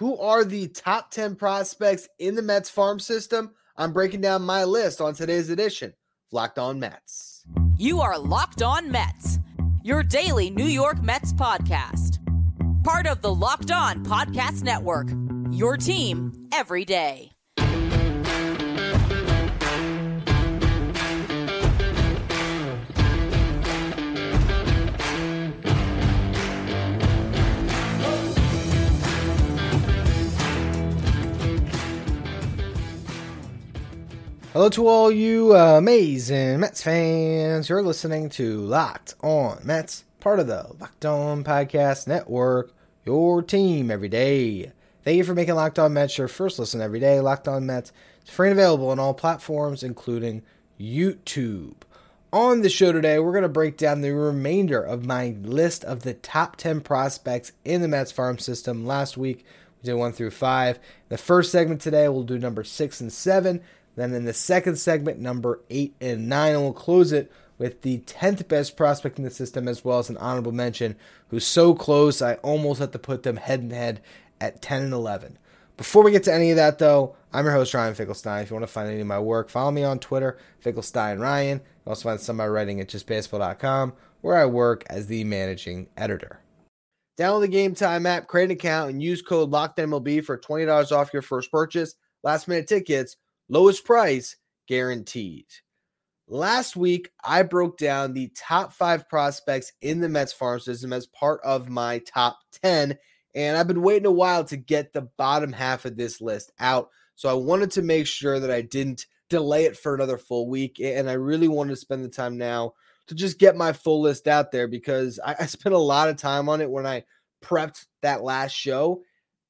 Who are the top 10 prospects in the Mets farm system? I'm breaking down my list on today's edition. Locked on Mets. You are Locked On Mets, your daily New York Mets podcast. Part of the Locked On Podcast Network, your team every day. Hello to all you amazing Mets fans. You're listening to Locked On Mets, part of the Locked On Podcast Network, your team every day. Thank you for making Locked On Mets your first listen every day. Locked On Mets is free and available on all platforms, including YouTube. On the show today, we're going to break down the remainder of my list of the top 10 prospects in the Mets farm system. Last week, we did one through five. The first segment today, we'll do number six and seven. Then in the second segment, number eight and nine, and we'll close it with the 10th best prospect in the system, as well as an honorable mention, who's so close I almost have to put them head and head at 10 and 11. Before we get to any of that, though, I'm your host, Ryan Finkelstein. If you want to find any of my work, follow me on Twitter, Finkelstein Ryan. You also find some of my writing at justbaseball.com, where I work as the managing editor. Download the Game Time app, create an account, and use code LOCKEDMLB for $20 off your first purchase. Last minute tickets lowest price guaranteed. Last week, I broke down the top five prospects in the Mets farm system as part of my top 10. And I've been waiting a while to get the bottom half of this list out. So I wanted to make sure that I didn't delay it for another full week. And I really wanted to spend the time now to just get my full list out there because I, I spent a lot of time on it when I prepped that last show.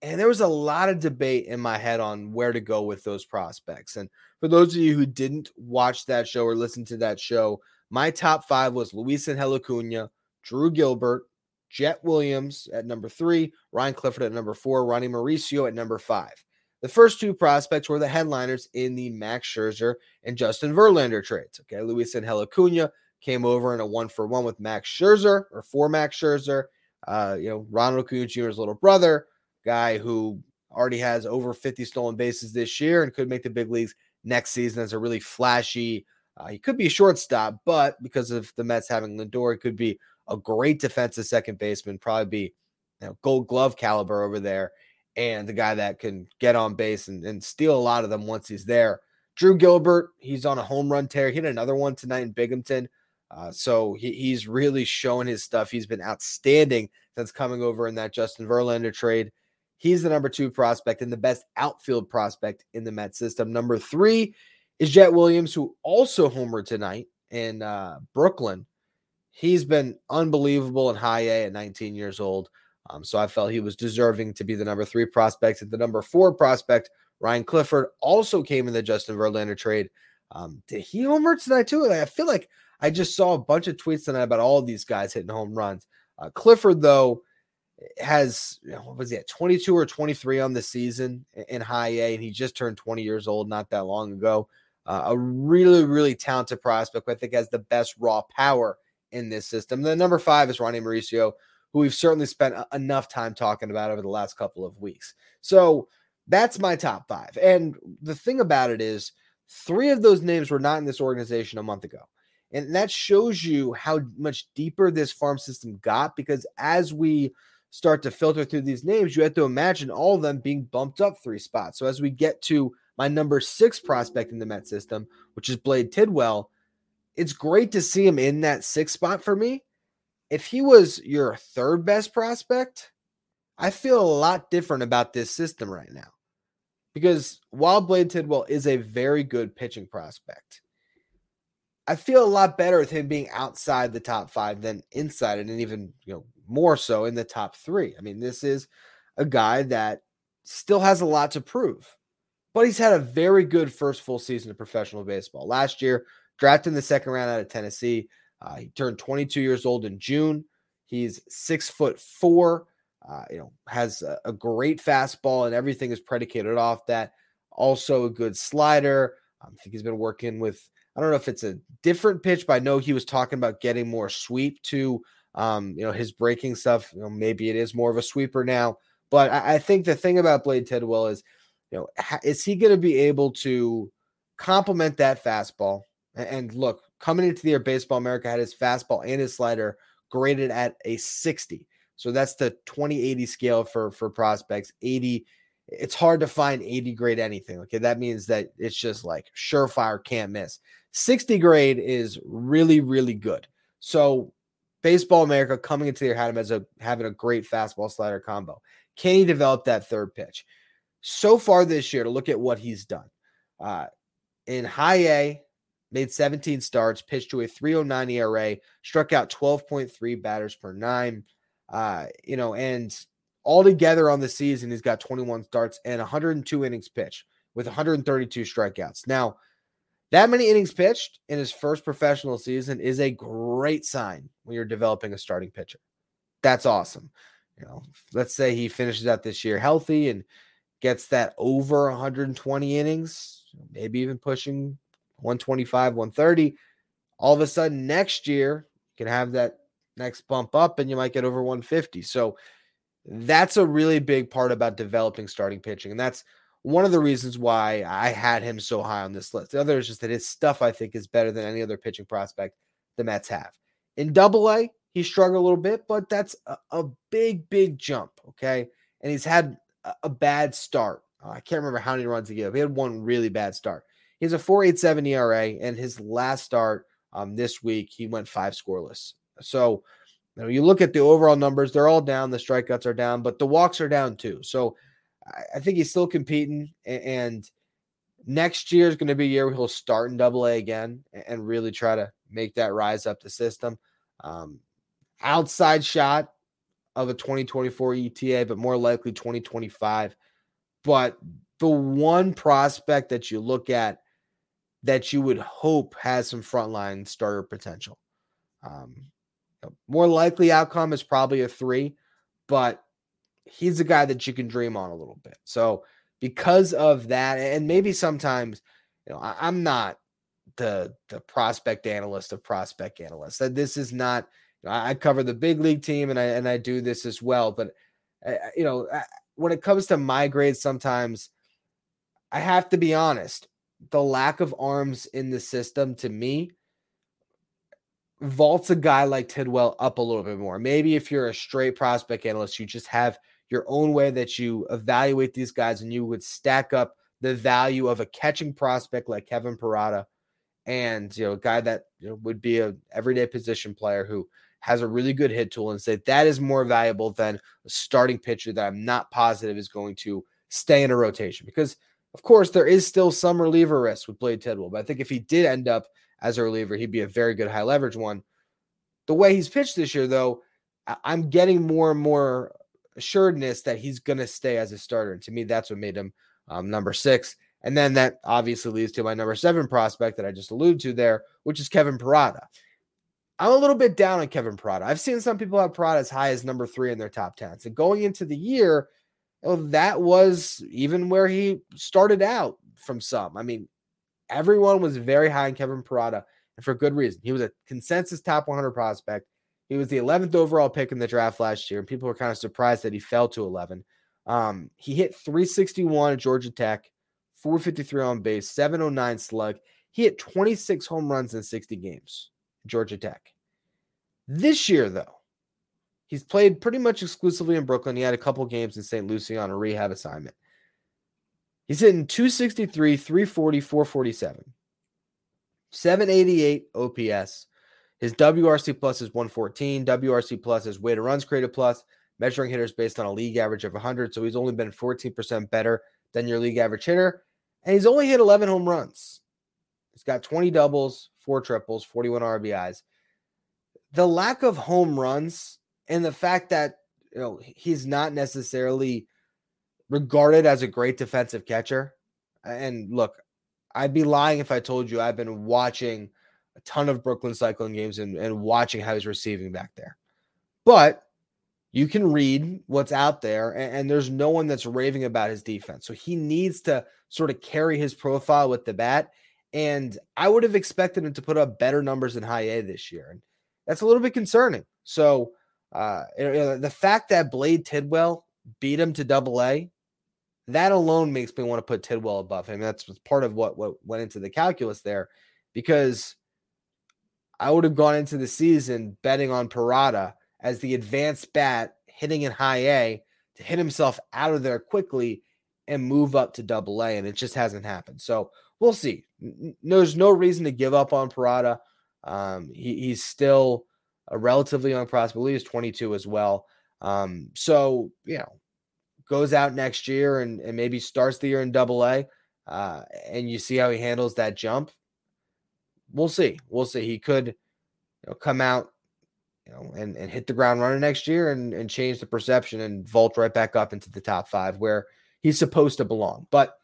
And there was a lot of debate in my head on where to go with those prospects. And for those of you who didn't watch that show or listen to that show, my top five was Luisangel Acuna, Drew Gilbert, Jett Williams at number three, Ryan Clifford at number four, Ronny Mauricio at number five. The first two prospects were the headliners in the Max Scherzer and Justin Verlander trades. Okay, Luisangel Acuna came over in a one for one with Max Scherzer or for Max Scherzer. Uh, you know, Ronald Acuna Jr.'s little brother guy who already has over 50 stolen bases this year and could make the big leagues next season as a really flashy. Uh, he could be a shortstop, but because of the Mets having Lindor, could be a great defensive second baseman, probably be you know, gold glove caliber over there, and the guy that can get on base and, and steal a lot of them once he's there. Drew Gilbert, he's on a home run tear. He had another one tonight in Binghamton. Uh, so he, he's really showing his stuff. He's been outstanding since coming over in that Justin Verlander trade. He's the number two prospect and the best outfield prospect in the Met system. Number three is Jett Williams, who also homered tonight in uh, Brooklyn. He's been unbelievable in high A at 19 years old. Um, so I felt he was deserving to be the number three prospect. And the number four prospect, Ryan Clifford, also came in the Justin Verlander trade. Um, did he homer tonight too? Like, I feel like I just saw a bunch of tweets tonight about all these guys hitting home runs. Uh, Clifford, though, has what was he at 22 or 23 on the season in high A, and he just turned 20 years old not that long ago. Uh, a really, really talented prospect. I think has the best raw power in this system. The number five is Ronny Mauricio, who we've certainly spent enough time talking about over the last couple of weeks. So that's my top five. And the thing about it is, three of those names were not in this organization a month ago. And that shows you how much deeper this farm system got because as we start to filter through these names, you have to imagine all of them being bumped up three spots. So as we get to my number six prospect in the Met system, which is Blade Tidwell, it's great to see him in that sixth spot for me. If he was your third best prospect, I feel a lot different about this system right now. Because while Blade Tidwell is a very good pitching prospect, I feel a lot better with him being outside the top five than inside and even you know more so in the top three. I mean, this is a guy that still has a lot to prove, but he's had a very good first full season of professional baseball. Last year, drafted in the second round out of Tennessee, uh, he turned 22 years old in June. He's six foot four. Uh, you know, has a, a, great fastball, and everything is predicated off that. Also, a good slider. I think he's been working with. I don't know if it's a different pitch, but I know he was talking about getting more sweep to um, you know, his breaking stuff, you know, maybe it is more of a sweeper now, But I, I think the thing about Blade Tidwell is, you know, is he going to be able to complement that fastball? And, and look, coming into the year, Baseball America had his fastball and his slider graded at a 60. So that's the 2080 scale for for prospects. 80 it's hard to find 80 grade anything. Okay, that means that it's just like surefire can't miss. 60 grade is really really good. So Baseball America coming into their had him as a having a great fastball slider combo. Can he develop that third pitch? So far this year, to look at what he's done. Uh, in high A, made 17 starts, pitched to a 309 ERA, struck out 12.3 batters per nine. Uh, you know, and altogether on the season, he's got 21 starts and 102 innings pitched with 132 strikeouts. Now, that many innings pitched in his first professional season is a great sign when you're developing a starting pitcher. That's awesome. You know, let's say he finishes out this year healthy and gets that over 120 innings, maybe even pushing 125, 130. All of a sudden next year, you can have that next bump up and you might get over 150. So that's a really big part about developing starting pitching. And that's one of the reasons why I had him so high on this list. The other is just that his stuff, I think, is better than any other pitching prospect the Mets have. In double A, he struggled a little bit, but that's a, a big, big jump. Okay. And he's had a, a bad start. Uh, I can't remember how many runs he gave. up. He had one really bad start. He has a 4.87 ERA, and his last start um, this week, he went five scoreless. So, you know, you look at the overall numbers, they're all down. The strikeouts are down, but the walks are down too. So, I, think he's still competing. And, next year is going to be a year where he'll start in double A again and, and really try to make that rise up the system. Um, outside shot of a 2024 ETA, but more likely 2025. But the one prospect that you look at that you would hope has some frontline starter potential. Um, more likely outcome is probably a three, but he's a guy that you can dream on a little bit. So because of that, and maybe sometimes, you know, I, am not the the prospect analyst of prospect analysts. That this is not. You know, I cover the big league team, and I and I do this as well. But you know, when it comes to my grades, sometimes I have to be honest the lack of arms in the system to me vaults a guy like Tidwell up a little bit more. Maybe if you're a straight prospect analyst, you just have your own way that you evaluate these guys and you would stack up the value of a catching prospect like Kevin Parada and you know a guy that you know, would be a everyday position player who has a really good hit tool and say that is more valuable than a starting pitcher that I'm not positive is going to stay in a rotation because of course, there is still some reliever risk with Blade Tidwell, but I think if he did end up as a reliever, he'd be a very good high leverage one. The way he's pitched this year, though, I'm getting more and more assuredness that he's going to stay as a starter. And to me, that's what made him um, number six. And then that obviously leads to my number seven prospect that I just alluded to there, which is Kevin Parada. I'm a little bit down on Kevin Parada. I've seen some people have Parada as high as number three in their top 10. So going into the year, well, that was even where he started out from some. I mean, everyone was very high on Kevin Parada, and for good reason. He was a consensus top 100 prospect. He was the 11th overall pick in the draft last year, and people were kind of surprised that he fell to 11. Um, he hit 361 at Georgia Tech, 453 on base, 709 slug. He hit 26 home runs in 60 games, Georgia Tech. This year, though, He's played pretty much exclusively in Brooklyn. He had a couple games in St. Lucie on a rehab assignment. He's hitting 263, 340, 447, 788 OPS. His WRC plus is 114. WRC plus is weighted runs created plus, measuring hitters based on a league average of 100. So he's only been 14% better than your league average hitter. And he's only hit 11 home runs. He's got 20 doubles, four triples, 41 RBIs. The lack of home runs and the fact that you know he's not necessarily regarded as a great defensive catcher. And look, I'd be lying if I told you I've been watching a ton of Brooklyn Cyclone games and, and watching how he's receiving back there. But you can read what's out there, and, and, there's no one that's raving about his defense. So he needs to sort of carry his profile with the bat. And I would have expected him to put up better numbers in high A this year. And that's a little bit concerning. So uh, you know, the fact that Blade Tidwell beat him to double A, that alone makes me want to put Tidwell above him. That's part of what, what went into the calculus there because I would have gone into the season betting on Parada as the advanced bat hitting in high A to hit himself out of there quickly and move up to double A. And it just hasn't happened. So we'll see. There's no reason to give up on Parada. Um, he, he's still a relatively young prospect. I believe he's 22 as well. Um, so, you know, goes out next year and, and maybe starts the year in double A, uh, and you see how he handles that jump. We'll see. We'll see. He could you know, come out you know, and, and hit the ground running next year and, and change the perception and vault right back up into the top five where he's supposed to belong. But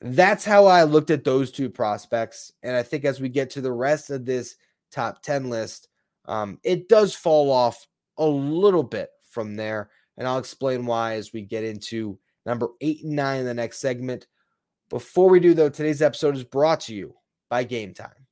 that's how I looked at those two prospects. And I think as we get to the rest of this top 10 list, um, it does fall off a little bit from there. And I'll explain why as we get into number eight and nine in the next segment. Before we do, though, today's episode is brought to you by Game Time.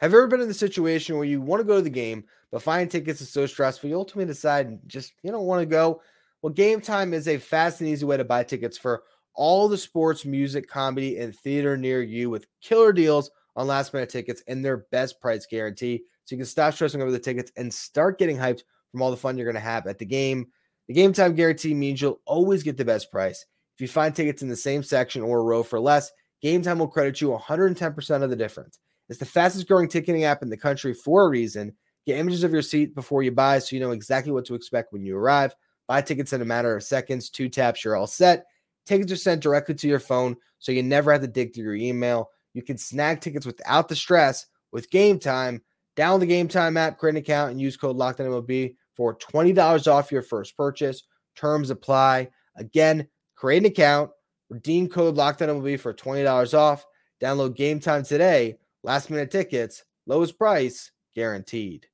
Have you ever been in the situation where you want to go to the game, but finding tickets is so stressful, you ultimately decide just you don't want to go? Well, Game Time is a fast and easy way to buy tickets for all the sports, music, comedy, and theater near you with killer deals on last minute tickets and their best price guarantee. So you can stop stressing over the tickets and start getting hyped from all the fun you're going to have at the game. The game time guarantee means you'll always get the best price. If you find tickets in the same section or row for less, Game Time will credit you 110% of the difference. It's the fastest growing ticketing app in the country for a reason. Get images of your seat before you buy so you know exactly what to expect when you arrive. Buy tickets in a matter of seconds, two taps, you're all set. Tickets are sent directly to your phone so you never have to dig through your email. You can snag tickets without the stress with Game Time. Download the Game Time app, create an account, and use code LOCKEDONMLB for $20 off your first purchase. Terms apply. Again, create an account, redeem code LOCKEDON for $20 off. Download game time today. Last minute tickets, lowest price guaranteed.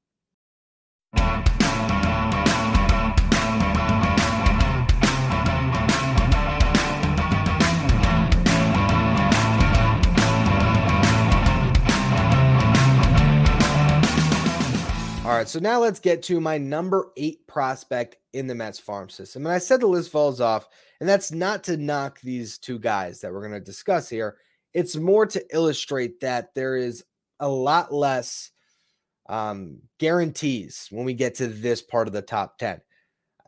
Right, so now let's get to my number eight prospect in the Mets farm system. And I said the list falls off, and that's not to knock these two guys that we're going to discuss here. It's more to illustrate that there is a lot less um, guarantees when we get to this part of the top 10.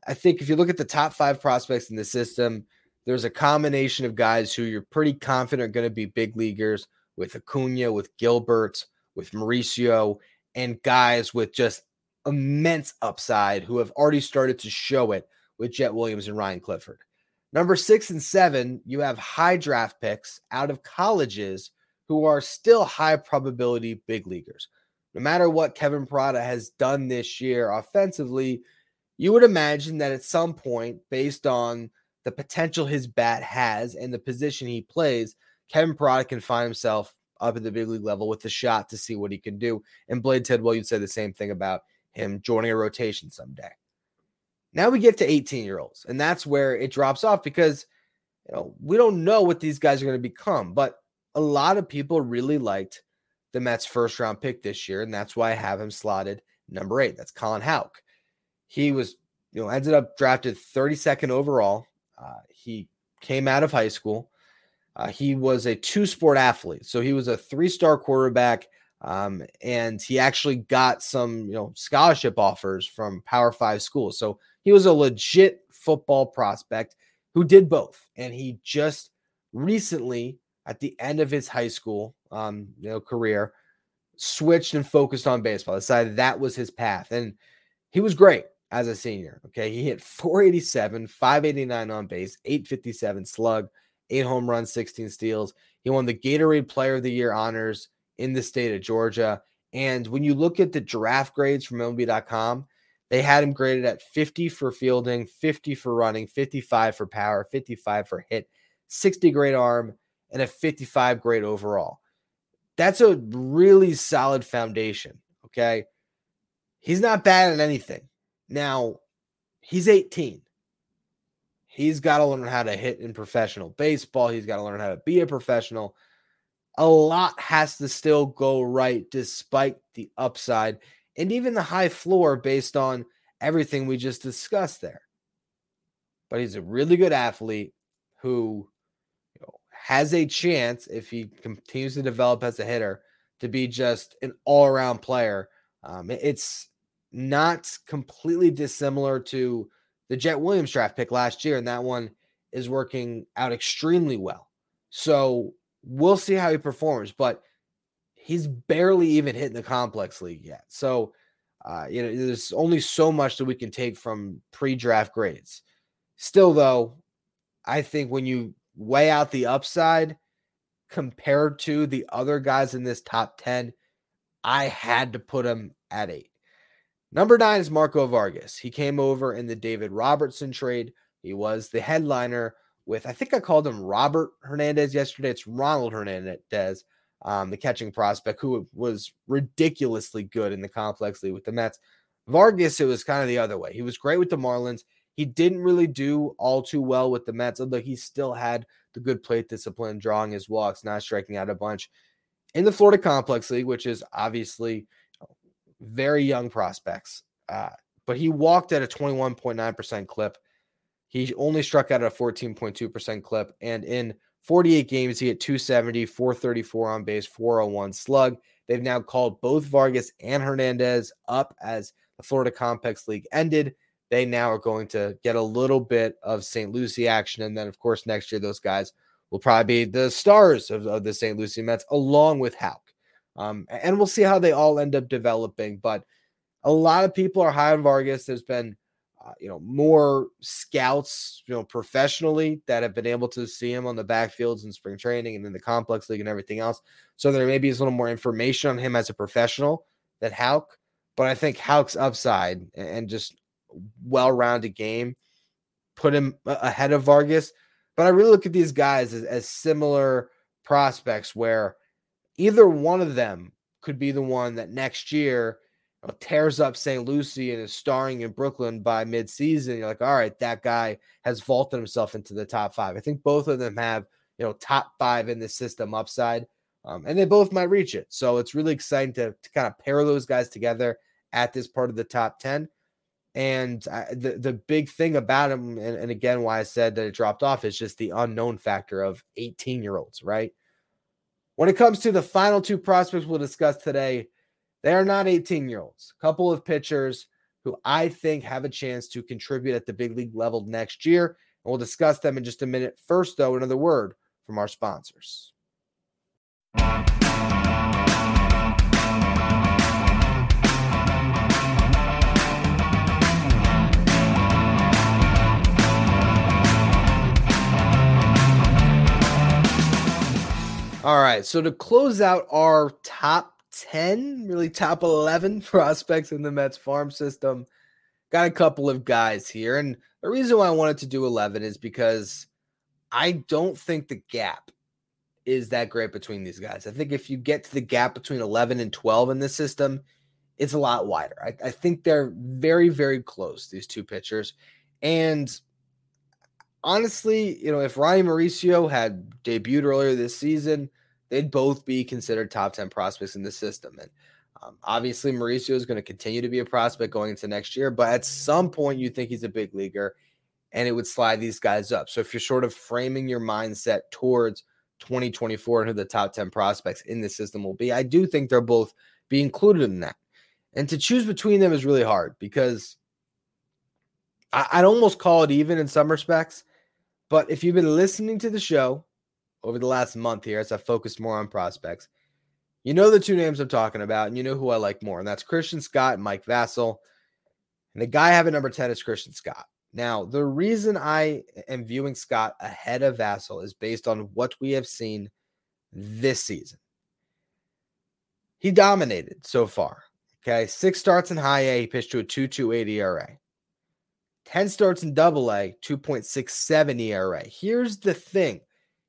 I think if you look at the top five prospects in the system, there's a combination of guys who you're pretty confident are going to be big leaguers with Acuna, with Gilbert, with Mauricio, and guys with just immense upside who have already started to show it with Jett Williams and Ryan Clifford. Number six and seven, you have high draft picks out of colleges who are still high probability big leaguers. No matter what Kevin Parada has done this year offensively, you would imagine that at some point, based on the potential his bat has and the position he plays, Kevin Parada can find himself up at the big league level with a shot to see what he can do. And Blade Tidwell, you'd say the same thing about him joining a rotation someday. Now we get to 18 year olds, and that's where it drops off because you know we don't know what these guys are going to become. But a lot of people really liked the Mets first round pick this year, and that's why I have him slotted number eight. That's Colin Houck. He was, you know, ended up drafted 32nd overall. Uh, he came out of high school. Uh, he was a two sport athlete. So he was a three star quarterback. Um, and he actually got some, you know, scholarship offers from Power Five schools. So he was a legit football prospect who did both. And he just recently, at the end of his high school, um, you know, career, switched and focused on baseball. Decided that was his path, and he was great as a senior. Okay, he hit 487, 589 on base, 857 slug eight home runs, 16 steals. He won the Gatorade Player of the Year honors in the state of Georgia. And when you look at the draft grades from MLB.com, they had him graded at 50 for fielding, 50 for running, 55 for power, 55 for hit, 60 grade arm, and a 55 grade overall. That's a really solid foundation. Okay. He's not bad at anything. Now, he's 18. He's got to learn how to hit in professional baseball. He's got to learn how to be a professional. A lot has to still go right despite the upside and even the high floor based on everything we just discussed there. but he's a really good athlete who you know, has a chance if he continues to develop as a hitter to be just an all-around player. Um, it's not completely dissimilar to the Jett Williams draft pick last year, and that one is working out extremely well. So we'll see how he performs, but he's barely even hitting the complex league yet. So, uh, you know, there's only so much that we can take from pre draft grades. Still, though, I think when you weigh out the upside compared to the other guys in this top 10, I had to put him at eight. Number nine is Marco Vargas. He came over in the David Robertson trade. He was the headliner with, I think I called him Robert Hernandez yesterday. It's Ronald Hernandez, um, the catching prospect, who was ridiculously good in the complex league with the Mets. Vargas, it was kind of the other way. He was great with the Marlins. He didn't really do all too well with the Mets, although he still had the good plate discipline, drawing his walks, not striking out a bunch. In the Florida Complex League, which is obviously very young prospects, uh, but he walked at a 21.9% clip he only struck out at a 14.2% clip. And in 48 games, he hit 270, 434 on base, 401 slug. They've now called both Vargas and Hernandez up as the Florida Complex League ended. They now are going to get a little bit of St. Lucie action. And then, of course, next year, those guys will probably be the stars of, of the St. Lucie Mets along with Houck. Um, and we'll see how they all end up developing. But a lot of people are high on Vargas. There's been uh, you know, more scouts, you know, professionally that have been able to see him on the backfields in spring training and in the complex league and everything else. So there maybe is a little more information on him as a professional than Houck. But I think Houck's upside and just well-rounded game put him ahead of Vargas. But I really look at these guys as, as similar prospects where either one of them could be the one that next year know, tears up St. Lucie and is starring in Brooklyn by midseason, you're like, all right, that guy has vaulted himself into the top five. I think both of them have, you know, top five in the system upside, um, and they both might reach it. So it's really exciting to, to kind of pair those guys together at this part of the top 10. And I, the, the big thing about him, and, and again, why I said that it dropped off is just the unknown factor of 18 year olds, right? When it comes to the final two prospects we'll discuss today, they are not 18 year olds. A couple of pitchers who I think have a chance to contribute at the big league level next year. And we'll discuss them in just a minute. First, though, another word from our sponsors. All right. So to close out our top 10, really top 11 prospects in the Mets farm system. Got a couple of guys here. And the reason why I wanted to do 11 is because I don't think the gap is that great between these guys. I think if you get to the gap between 11 and 12 in this system, it's a lot wider. I, I think they're very, very close, these two pitchers. And honestly, you know, if Ronny Mauricio had debuted earlier this season, they'd both be considered top 10 prospects in the system. And um, obviously, Mauricio is going to continue to be a prospect going into next year, but at some point, you think he's a big leaguer and it would slide these guys up. So if you're sort of framing your mindset towards 2024 and who the top 10 prospects in the system will be, I do think they'll both be included in that. And to choose between them is really hard because I, I'd almost call it even in some respects. But if you've been listening to the show, over the last month here as I focused more on prospects. You know the two names I'm talking about, and you know who I like more, and that's Christian Scott and Mike Vasil. And the guy I have at number 10 is Christian Scott. Now, the reason I am viewing Scott ahead of Vasil is based on what we have seen this season. He dominated so far. Okay. Six starts in high A, he pitched to a 2.28 ERA. 10 starts in double A, 2.67 ERA. Here's the thing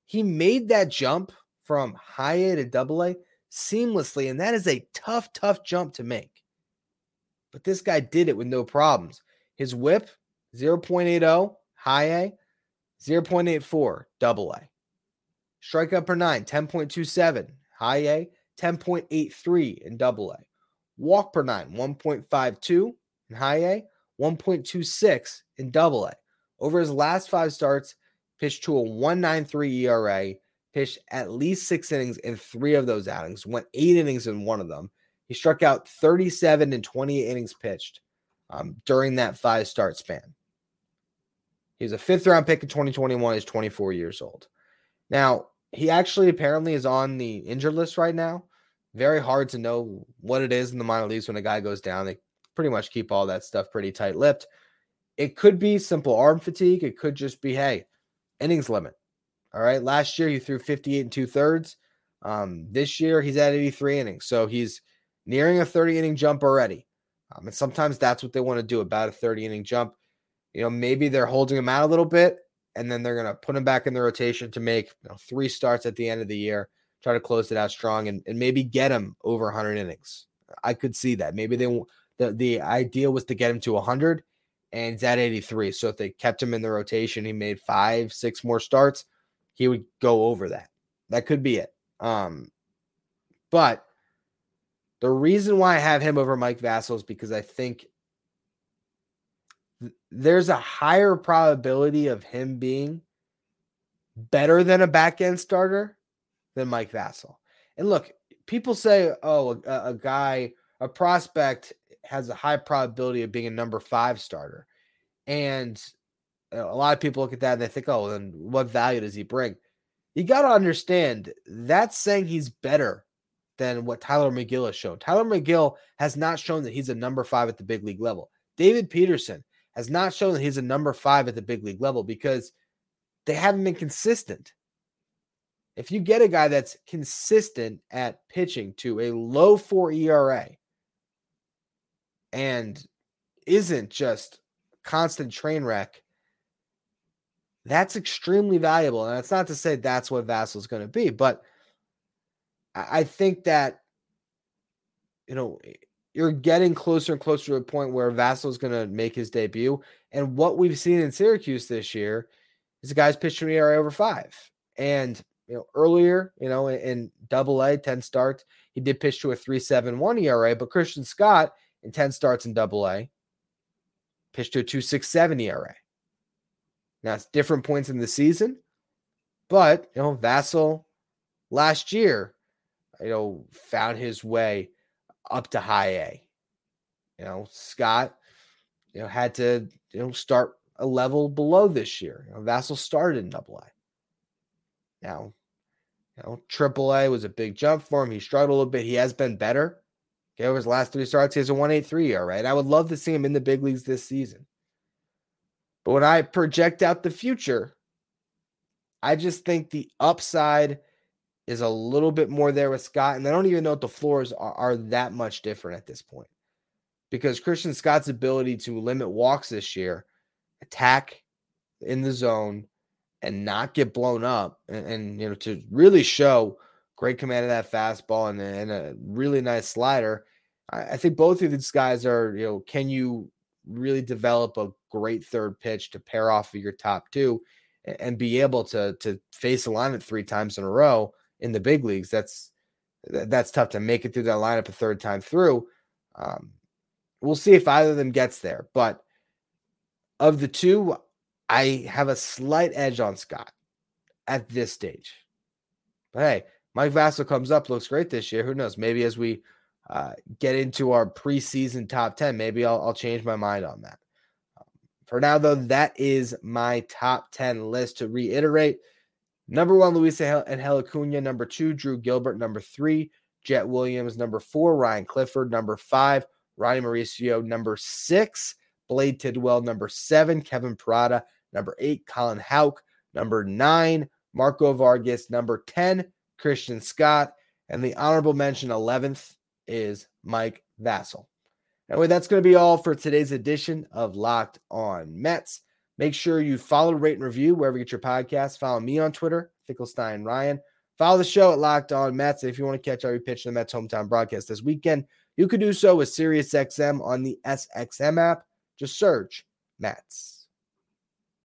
he made that jump from high A to double A seamlessly, and that is a tough, tough jump to make. But this guy did it with no problems. His whip 0.80 high A, 0.84 double A. Strikeout per nine 10.27 high A, 10.83 in double A. Walk per nine 1.52 in high A, 1.26 in double A. Over his last five starts, pitched to a 193 ERA, pitched at least six innings in three of those outings, went eight innings in one of them. He struck out 37 and 28 innings pitched um, during that five start span. He was a fifth round pick in 2021. He's 24 years old. Now, he actually apparently is on the injured list right now. Very hard to know what it is in the minor leagues when a guy goes down. They pretty much keep all that stuff pretty tight lipped. It could be simple arm fatigue. It could just be, hey, innings limit. All right. Last year, he threw 58 and two thirds. Um, this year, he's at 83 innings. So he's nearing a 30 inning jump already. Um, and sometimes that's what they want to do about a 30 inning jump. You know, maybe they're holding him out a little bit and then they're going to put him back in the rotation to make you know, three starts at the end of the year, try to close it out strong and, and maybe get him over 100 innings. I could see that. Maybe they the, the idea was to get him to 100 and he's at 83. So if they kept him in the rotation, he made five, six more starts, he would go over that. That could be it. Um, but the reason why I have him over Mike Vasil is because I think there's a higher probability of him being better than a back end starter than Mike Vasil. And look, people say, oh, a, a, guy, a prospect has a high probability of being a number five starter. And uh, a lot of people look at that and they think, oh, then what value does he bring? You got to understand that's saying he's better than what Tylor Megill has shown. Tylor Megill has not shown that he's a number five at the big league level. David Peterson has not shown that he's a number five at the big league level because they haven't been consistent. If you get a guy that's consistent at pitching to a low four ERA and isn't just constant train wreck, that's extremely valuable. And that's not to say that's what Vasil is going to be, but I think that, you know, you're getting closer and closer to a point where Vasil is going to make his debut. And what we've seen in Syracuse this year is the guy's pitching ERA over five. And you know, earlier, you know, in double A, 10 starts, he did pitch to a 3.71 ERA, but Christian Scott in 10 starts in double A pitched to a 2.67 ERA. Now it's different points in the season, but you know, Vasil last year, you know, found his way up to high A. You know, Scott, you know, had to, you know, start a level below this year. You know, started in double A. Now, you know, triple A was a big jump for him. He struggled a little bit. He has been better. Okay, over his last three starts, he has a 183 all right. I would love to see him in the big leagues this season. But when I project out the future, I just think the upside is a little bit more there with Scott. And I don't even know if the floors are, are that much different at this point because Christian Scott's ability to limit walks this year, attack in the zone, and not get blown up, and, and, you know to really show great command of that fastball and, and a really nice slider. I, think both of these guys are you know can you really develop a great third pitch to pair off of your top two and, be able to to face alignment three times in a row in the big leagues. That's that's tough to make it through that lineup a third time through. Um, we'll see if either of them gets there. But of the two, I have a slight edge on Scott at this stage. But hey, Mike Vasil comes up, looks great this year. Who knows? Maybe as we uh, get into our preseason top 10, maybe I'll, I'll change my mind on that. For now, though, that is my top 10 list. To reiterate, Number one, Luisangel Acuna. Number two, Drew Gilbert. Number three, Jett Williams. Number four, Ryan Clifford. Number five, Ronny Mauricio. Number six, Blade Tidwell. Number seven, Kevin Parada. Number eight, Colin Houck. Number nine, Marco Vargas. Number 10, Christian Scott. And the honorable mention 11th is Mike Vasil. Anyway, that's going to be all for today's edition of Locked On Mets. Make sure you follow, rate, and review wherever you get your podcast. Follow me on Twitter, Finkelstein Ryan. Follow the show at Locked On Mets. If you want to catch every pitch in the Mets hometown broadcast this weekend, you could do so with SiriusXM on the SXM app. Just search Mets.